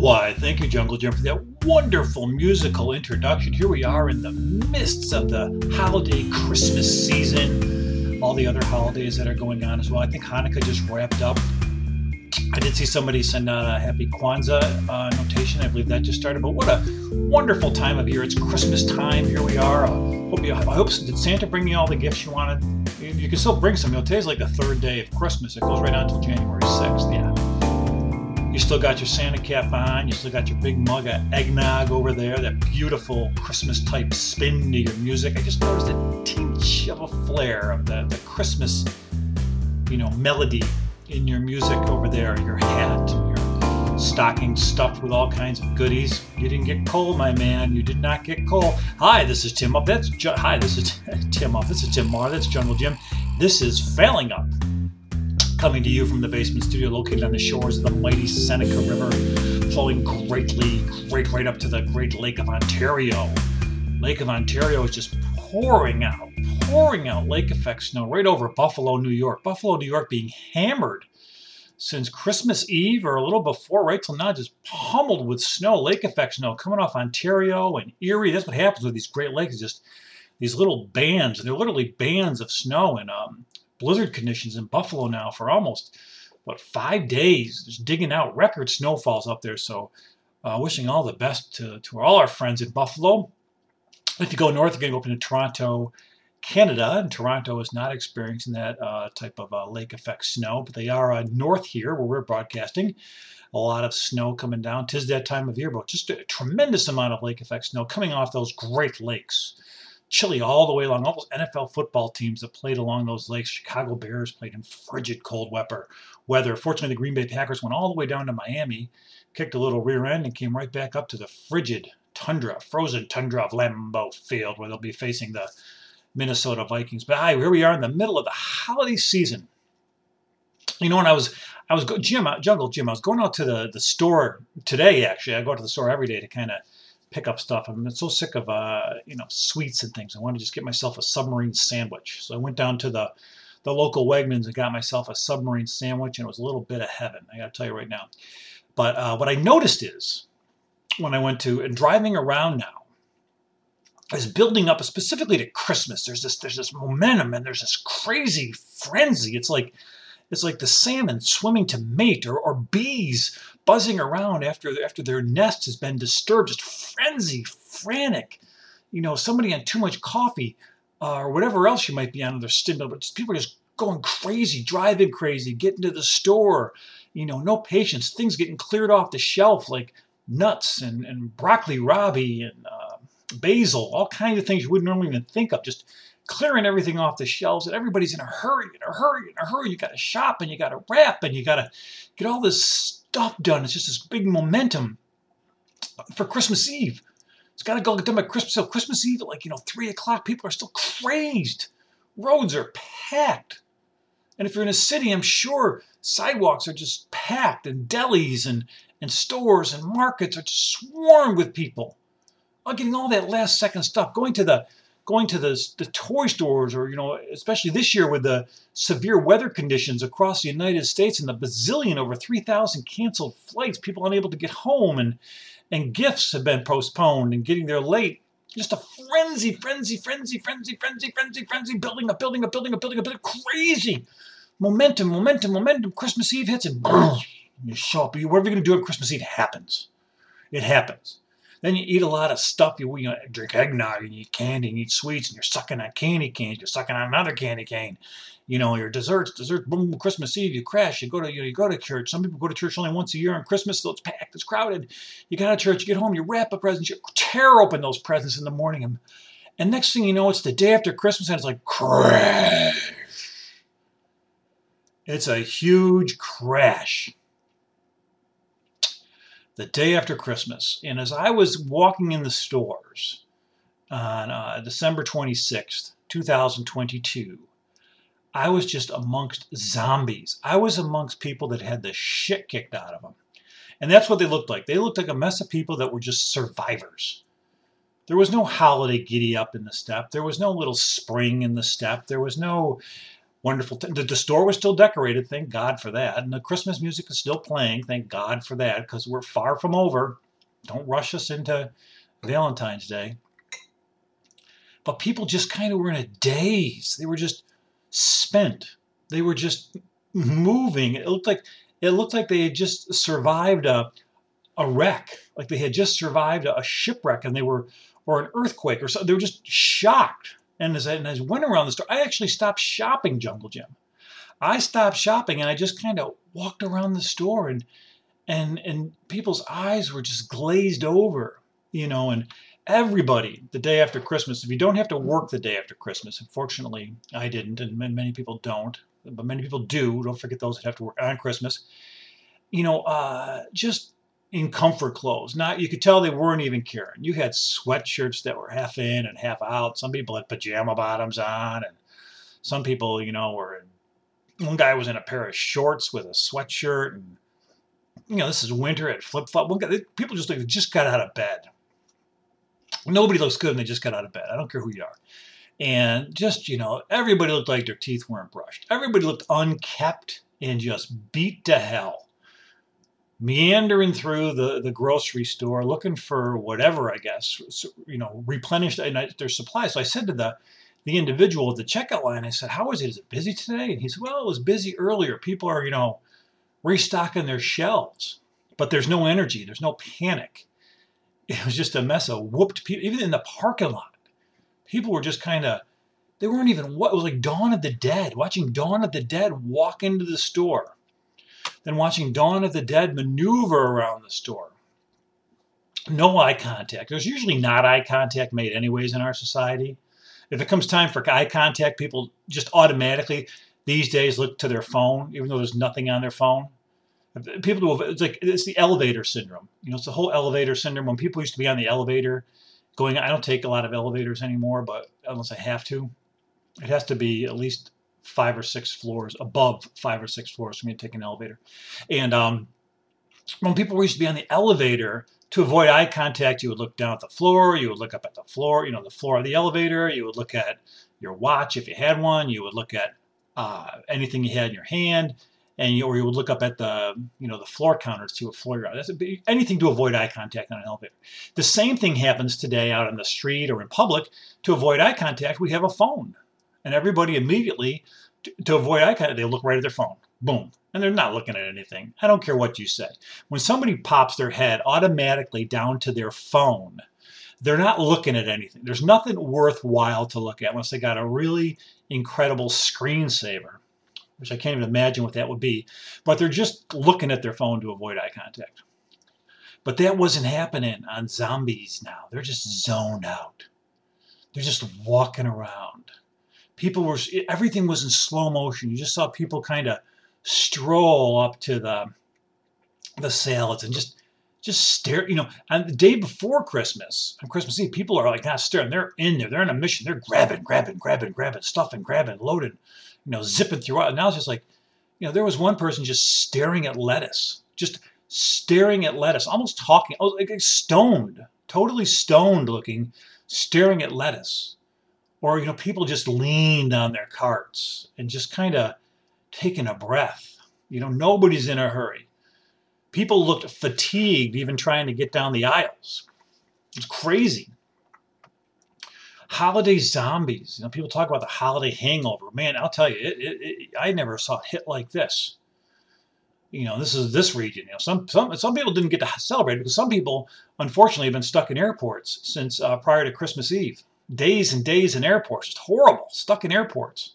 Why, thank you, Jungle Jim, for that wonderful musical introduction. Here we are in the midst of the holiday Christmas season, all the other holidays that are going on as well. I think Hanukkah just wrapped up. I did see somebody send out a happy Kwanzaa uh, notation. I believe that just started. But what a wonderful time of year! It's Christmas time. Here we are. Uh, hope you, I hope did Santa bring you all the gifts you wanted? You, you can still bring some. You know, today's like the third day of Christmas. It goes right on until January sixth. Yeah. You still got your Santa cap on. You still got your big mug of eggnog over there. That beautiful Christmas type spin to your music. I just noticed a tinge of a flare of the, the Christmas, you know, melody in your music over there. Your hat, your stocking stuffed with all kinds of goodies. You didn't get cold, my man. You did not get cold. Hi, this is Tim Up. That's Ju- hi. This is Tim Up. This is Tim Mahar. That's Jungle Jim. This is Failing Up coming to you from the basement studio located on the shores of the mighty Seneca River, flowing greatly, great right up to the Great Lake of Ontario. Lake of Ontario is just pouring out, pouring out lake effect snow right over Buffalo, New York. Buffalo, New York being hammered since Christmas Eve or a little before, right till now, just pummeled with snow, lake effect snow coming off Ontario and Erie. That's what happens with these Great Lakes, just these little bands, and they're literally bands of snow. And um, blizzard conditions in Buffalo now for almost what five days, just digging out record snowfalls up there. So, uh, wishing all the best to, to all our friends in Buffalo. If you go north, you're going to go up into Toronto, Canada, and Toronto is not experiencing that uh, type of uh, lake effect snow, but they are uh, north here where we're broadcasting. A lot of snow coming down. Tis that time of year, but just a tremendous amount of lake effect snow coming off those Great Lakes chilly all the way along. All those NFL football teams that played along those lakes. Chicago Bears played in frigid cold weather. Fortunately, the Green Bay Packers went all the way down to Miami, kicked a little rear end, and came right back up to the frigid tundra, frozen tundra of Lambeau Field, where they'll be facing the Minnesota Vikings. But hi, here we are in the middle of the holiday season. You know, when I was I was go, Jim uh, Jungle Jim, I was going out to the the store today. Actually, I go to the store every day to kind of pick up stuff. I'm so sick of uh, you know sweets and things. I want to just get myself a submarine sandwich. So I went down to the the local Wegmans and got myself a submarine sandwich, and it was a little bit of heaven. I got to tell you right now. But uh, what I noticed is when I went to and driving around now is building up specifically to Christmas. There's this there's this momentum and there's this crazy frenzy. It's like it's like the salmon swimming to mate or, or bees buzzing around after after their nest has been disturbed, just frenzy, frantic. You know, somebody on too much coffee uh, or whatever else you might be on their stimulant, but people are just going crazy, driving crazy, getting to the store. You know, no patience. Things getting cleared off the shelf like nuts and, and broccoli rabe and uh, basil, all kinds of things you wouldn't normally even think of. Just clearing everything off the shelves, and everybody's in a hurry, in a hurry, in a hurry. You got to shop and you got to wrap and you got to get all this stuff done. It's just this big momentum for Christmas Eve. It's got to go get done by Christmas. So Christmas Eve at like, you know, 3 o'clock, people are still crazed. Roads are packed. And if you're in a city, I'm sure sidewalks are just packed and delis and, and stores and markets are just swarmed with people. I'm getting all that last second stuff. Going to the going to the, the toy stores or, you know, especially this year with the severe weather conditions across the United States and the bazillion, over 3,000 canceled flights, people unable to get home and, and gifts have been postponed and getting there late. Just a frenzy, frenzy, frenzy, frenzy, frenzy, frenzy, frenzy, building up, building up, building up, building up, building crazy momentum, momentum, momentum. Christmas Eve hits and boom, you show up. Whatever you're going to do on Christmas Eve happens. It happens. Then you eat a lot of stuff. You, you know, drink eggnog and you eat candy and you eat sweets and you're sucking on candy canes. You're sucking on another candy cane. You know, your desserts, desserts, boom, Christmas Eve, you crash. You go to you, know, you go to church. Some people go to church only once a year on Christmas, so it's packed, it's crowded. You get to church, you get home, you wrap up presents, you tear open those presents in the morning. And, and next thing you know, it's the day after Christmas and it's like crash. It's a huge crash the day after Christmas. And as I was walking in the stores on uh, December 26th, 2022, I was just amongst zombies. I was amongst people that had the shit kicked out of them. And that's what they looked like. They looked like a mess of people that were just survivors. There was no holiday giddy up in the step. There was no little spring in the step. There was no wonderful. T- the, the store was still decorated, thank God for that. And the Christmas music is still playing, thank God for that, because we're far from over. Don't rush us into Valentine's Day. But people just kind of were in a daze. They were just spent. They were just moving. It looked like it looked like they had just survived a a wreck, like they had just survived a shipwreck, and they were or an earthquake or something. They were just shocked. And as I, and as I went around the store, I actually stopped shopping Jungle Jim. I stopped shopping and I just kind of walked around the store and and and people's eyes were just glazed over, you know, and everybody the day after Christmas, if you don't have to work the day after Christmas, unfortunately I didn't, and many people don't, but many people do. Don't forget those that have to work on Christmas. You know, uh, just in comfort clothes. Not you could tell they weren't even caring. You had sweatshirts that were half in and half out. Some people had pajama bottoms on, and some people, you know, were. In, one guy was in a pair of shorts with a sweatshirt, and you know, this is winter at flip flop. People just like just got out of bed. Nobody looks good, when they just got out of bed. I don't care who you are. And just, you know, everybody looked like their teeth weren't brushed. Everybody looked unkept and just beat to hell meandering through the, the grocery store looking for whatever, I guess, you know, replenish their supply. So I said to the, the individual at the checkout line, I said, how is it? Is it busy today? And he said, well, it was busy earlier. People are, you know, restocking their shelves, but there's no energy. There's no panic. It was just a mess of whooped people, even in the parking lot. People were just kind of, they weren't even, what, it was like Dawn of the Dead, watching Dawn of the Dead walk into the store than watching Dawn of the Dead maneuver around the store. No eye contact. There's usually not eye contact made, anyways, in our society. If it comes time for eye contact, people just automatically these days look to their phone, even though there's nothing on their phone. People it's like it's the elevator syndrome. You know, it's the whole elevator syndrome. When people used to be on the elevator, going, I don't take a lot of elevators anymore, but unless I have to, it has to be at least five or six floors above five or six floors for me to take an elevator. And um, when people used to be on the elevator, to avoid eye contact, you would look down at the floor, you would look up at the floor, you know, the floor of the elevator, you would look at your watch if you had one, you would look at uh, anything you had in your hand, and you, or you would look up at the you know the floor counter to see what floor you're on. That's a, anything to avoid eye contact on an elevator. The same thing happens today out on the street or in public. To avoid eye contact, we have a phone and everybody immediately, to, to avoid eye contact, they look right at their phone. Boom. And they're not looking at anything. I don't care what you say. When somebody pops their head automatically down to their phone, they're not looking at anything. There's nothing worthwhile to look at unless they got a really incredible screensaver, which I can't even imagine what that would be. But they're just looking at their phone to avoid eye contact. But that wasn't happening on zombies now. They're just zoned out. They're just walking around people were everything was in slow motion. You just saw people kind of stroll up to the the salads and just just stare. You know, and the day before Christmas, on Christmas Eve, people are like not staring. They're in there. They're on a mission. They're grabbing, grabbing, grabbing, grabbing, stuffing, grabbing, loading. You know, zipping throughout. And now it's just like, you know, there was one person just staring at lettuce, just staring at lettuce, almost talking, like stoned, totally stoned looking, staring at lettuce or you know people just leaned on their carts and just kind of taking a breath. You know nobody's in a hurry. People looked fatigued even trying to get down the aisles. It's crazy. Holiday zombies. You know people talk about the holiday hangover. Man i'll tell you it, it, it, i never saw it hit like this. You know this is this region you know some some some people didn't get to celebrate because some people unfortunately have been stuck in airports since uh, prior to christmas eve days and days in airports. It's horrible, stuck in airports.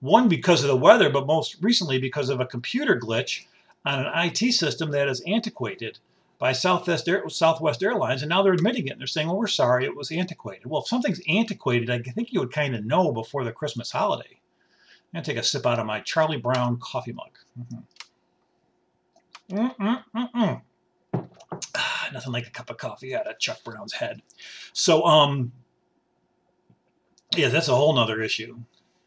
One because of the weather, but most recently because of a computer glitch on an IT system that is antiquated by Southwest, Air, Southwest Airlines, and now they're admitting it. And they're saying, "Well, we're sorry, it was antiquated." Well, if something's antiquated, I think you would kind of know before the Christmas holiday. I'm gonna take a sip out of my Charlie Brown coffee mug. Mm-hmm. Ah, nothing like a cup of coffee out of Chuck Brown's head. So, um, yeah, that's a whole nother issue.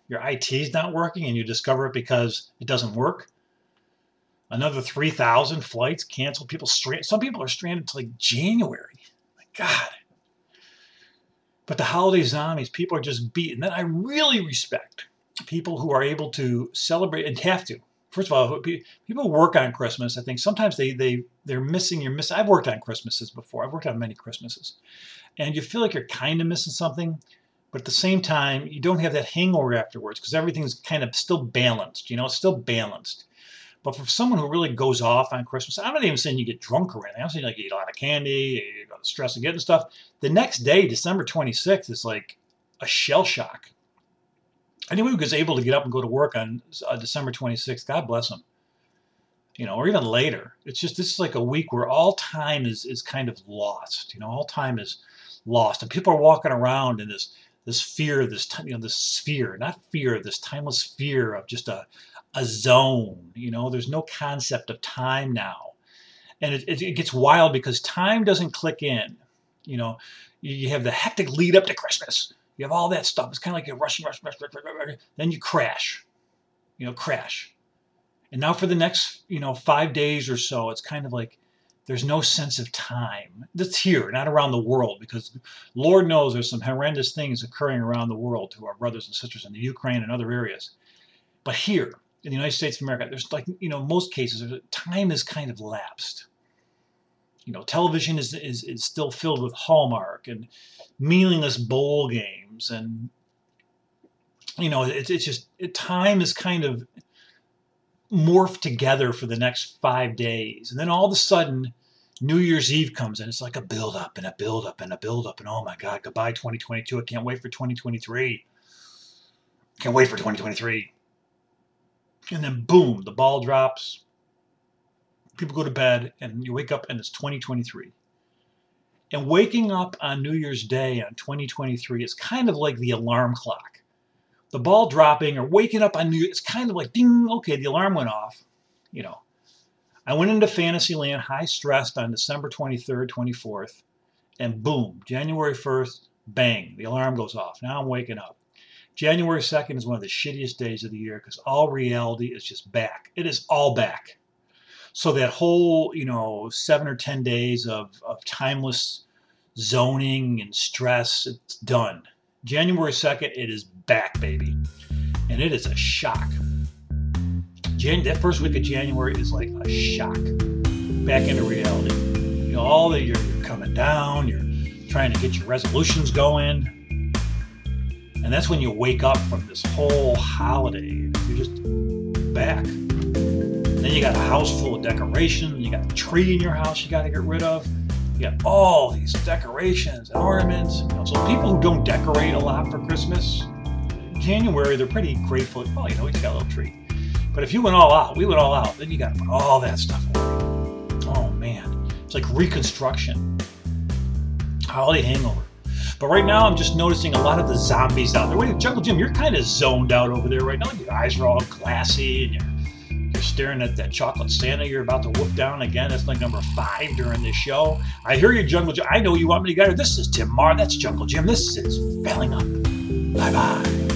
Your IT's not working and you discover it because it doesn't work. Another 3,000 flights canceled. People strand. Some people are stranded until like January. My God. But the holiday zombies, people are just beaten. That I really respect. people who are able to celebrate and have to. First of all, people work on Christmas. I think sometimes they they they're missing. You're missing. I've worked on Christmases before. I've worked on many Christmases, and you feel like you're kind of missing something, but at the same time, you don't have that hangover afterwards because everything's kind of still balanced. You know, it's still balanced. But for someone who really goes off on Christmas, I'm not even saying you get drunk or anything. I'm saying like you eat a lot of candy, you stress of getting stuff. The next day, December 26th, is like a shell shock. Anyone who was able to get up and go to work on uh, December 26th, God bless them. You know, or even later. It's just this is like a week where all time is is kind of lost. You know, all time is lost, and people are walking around in this this fear, this you know, this sphere, not fear, this timeless fear of just a a zone. You know, there's no concept of time now, and it, it, it gets wild because time doesn't click in. You know, you have the hectic lead up to Christmas. You have all that stuff. It's kind of like a rushing, rush, rush, rush, rush, rush, then you crash. You know, crash. And now for the next, you know, five days or so, it's kind of like there's no sense of time. That's here, not around the world, because Lord knows there's some horrendous things occurring around the world to our brothers and sisters in the Ukraine and other areas. But here, in the United States of America, there's like, you know, most cases, time is kind of lapsed. You know, television is, is, is still filled with Hallmark and meaningless bowl games. And, you know, it, it's just, time is kind of morphed together for the next five days. And then all of a sudden, New Year's Eve comes and it's like a build up and a build up and a build up. And oh my God, goodbye 2022. I can't wait for 2023. Can't wait for 2023. And then boom, the ball drops. People go to bed and you wake up and it's 2023. And waking up on New Year's Day on 2023 is kind of like the alarm clock. The ball dropping or waking up on New Year's, it's kind of like ding, okay, the alarm went off. You know, I went into Fantasyland high stressed on December 23rd, 24th, and boom, January 1st, bang, the alarm goes off. Now I'm waking up. January 2nd is one of the shittiest days of the year because all reality is just back. It is all back. So that whole, you know, seven or 10 days of, of timeless zoning and stress, it's done. January 2nd, it is back, baby. And it is a shock. Jan- that first week of January is like a shock back into reality. You know, all that you're, you're coming down, you're trying to get your resolutions going and that's when you wake up from this whole holiday. You're just back. then you got a house full of decorations. You got a tree in your house you got to get rid of. You got all these decorations and ornaments. You know, so people who don't decorate a lot for Christmas, January, they're pretty grateful. Well, you know, we got a little tree. But if you went all out, we went all out, then you got to put all that stuff away. Oh, man. It's like reconstruction. Holiday hangover. But right now, I'm just noticing a lot of the zombies out there. Wait, Jungle Jim, you're kind of zoned out over there right now. Your eyes are all glassy, and you're you're staring at that chocolate Santa you're about to whoop down again. That's like number five during this show. I hear you, Jungle Jim. I know you want me to get her. This is Tim Mahar. That's Jungle Jim. This is Failing Up. Bye bye.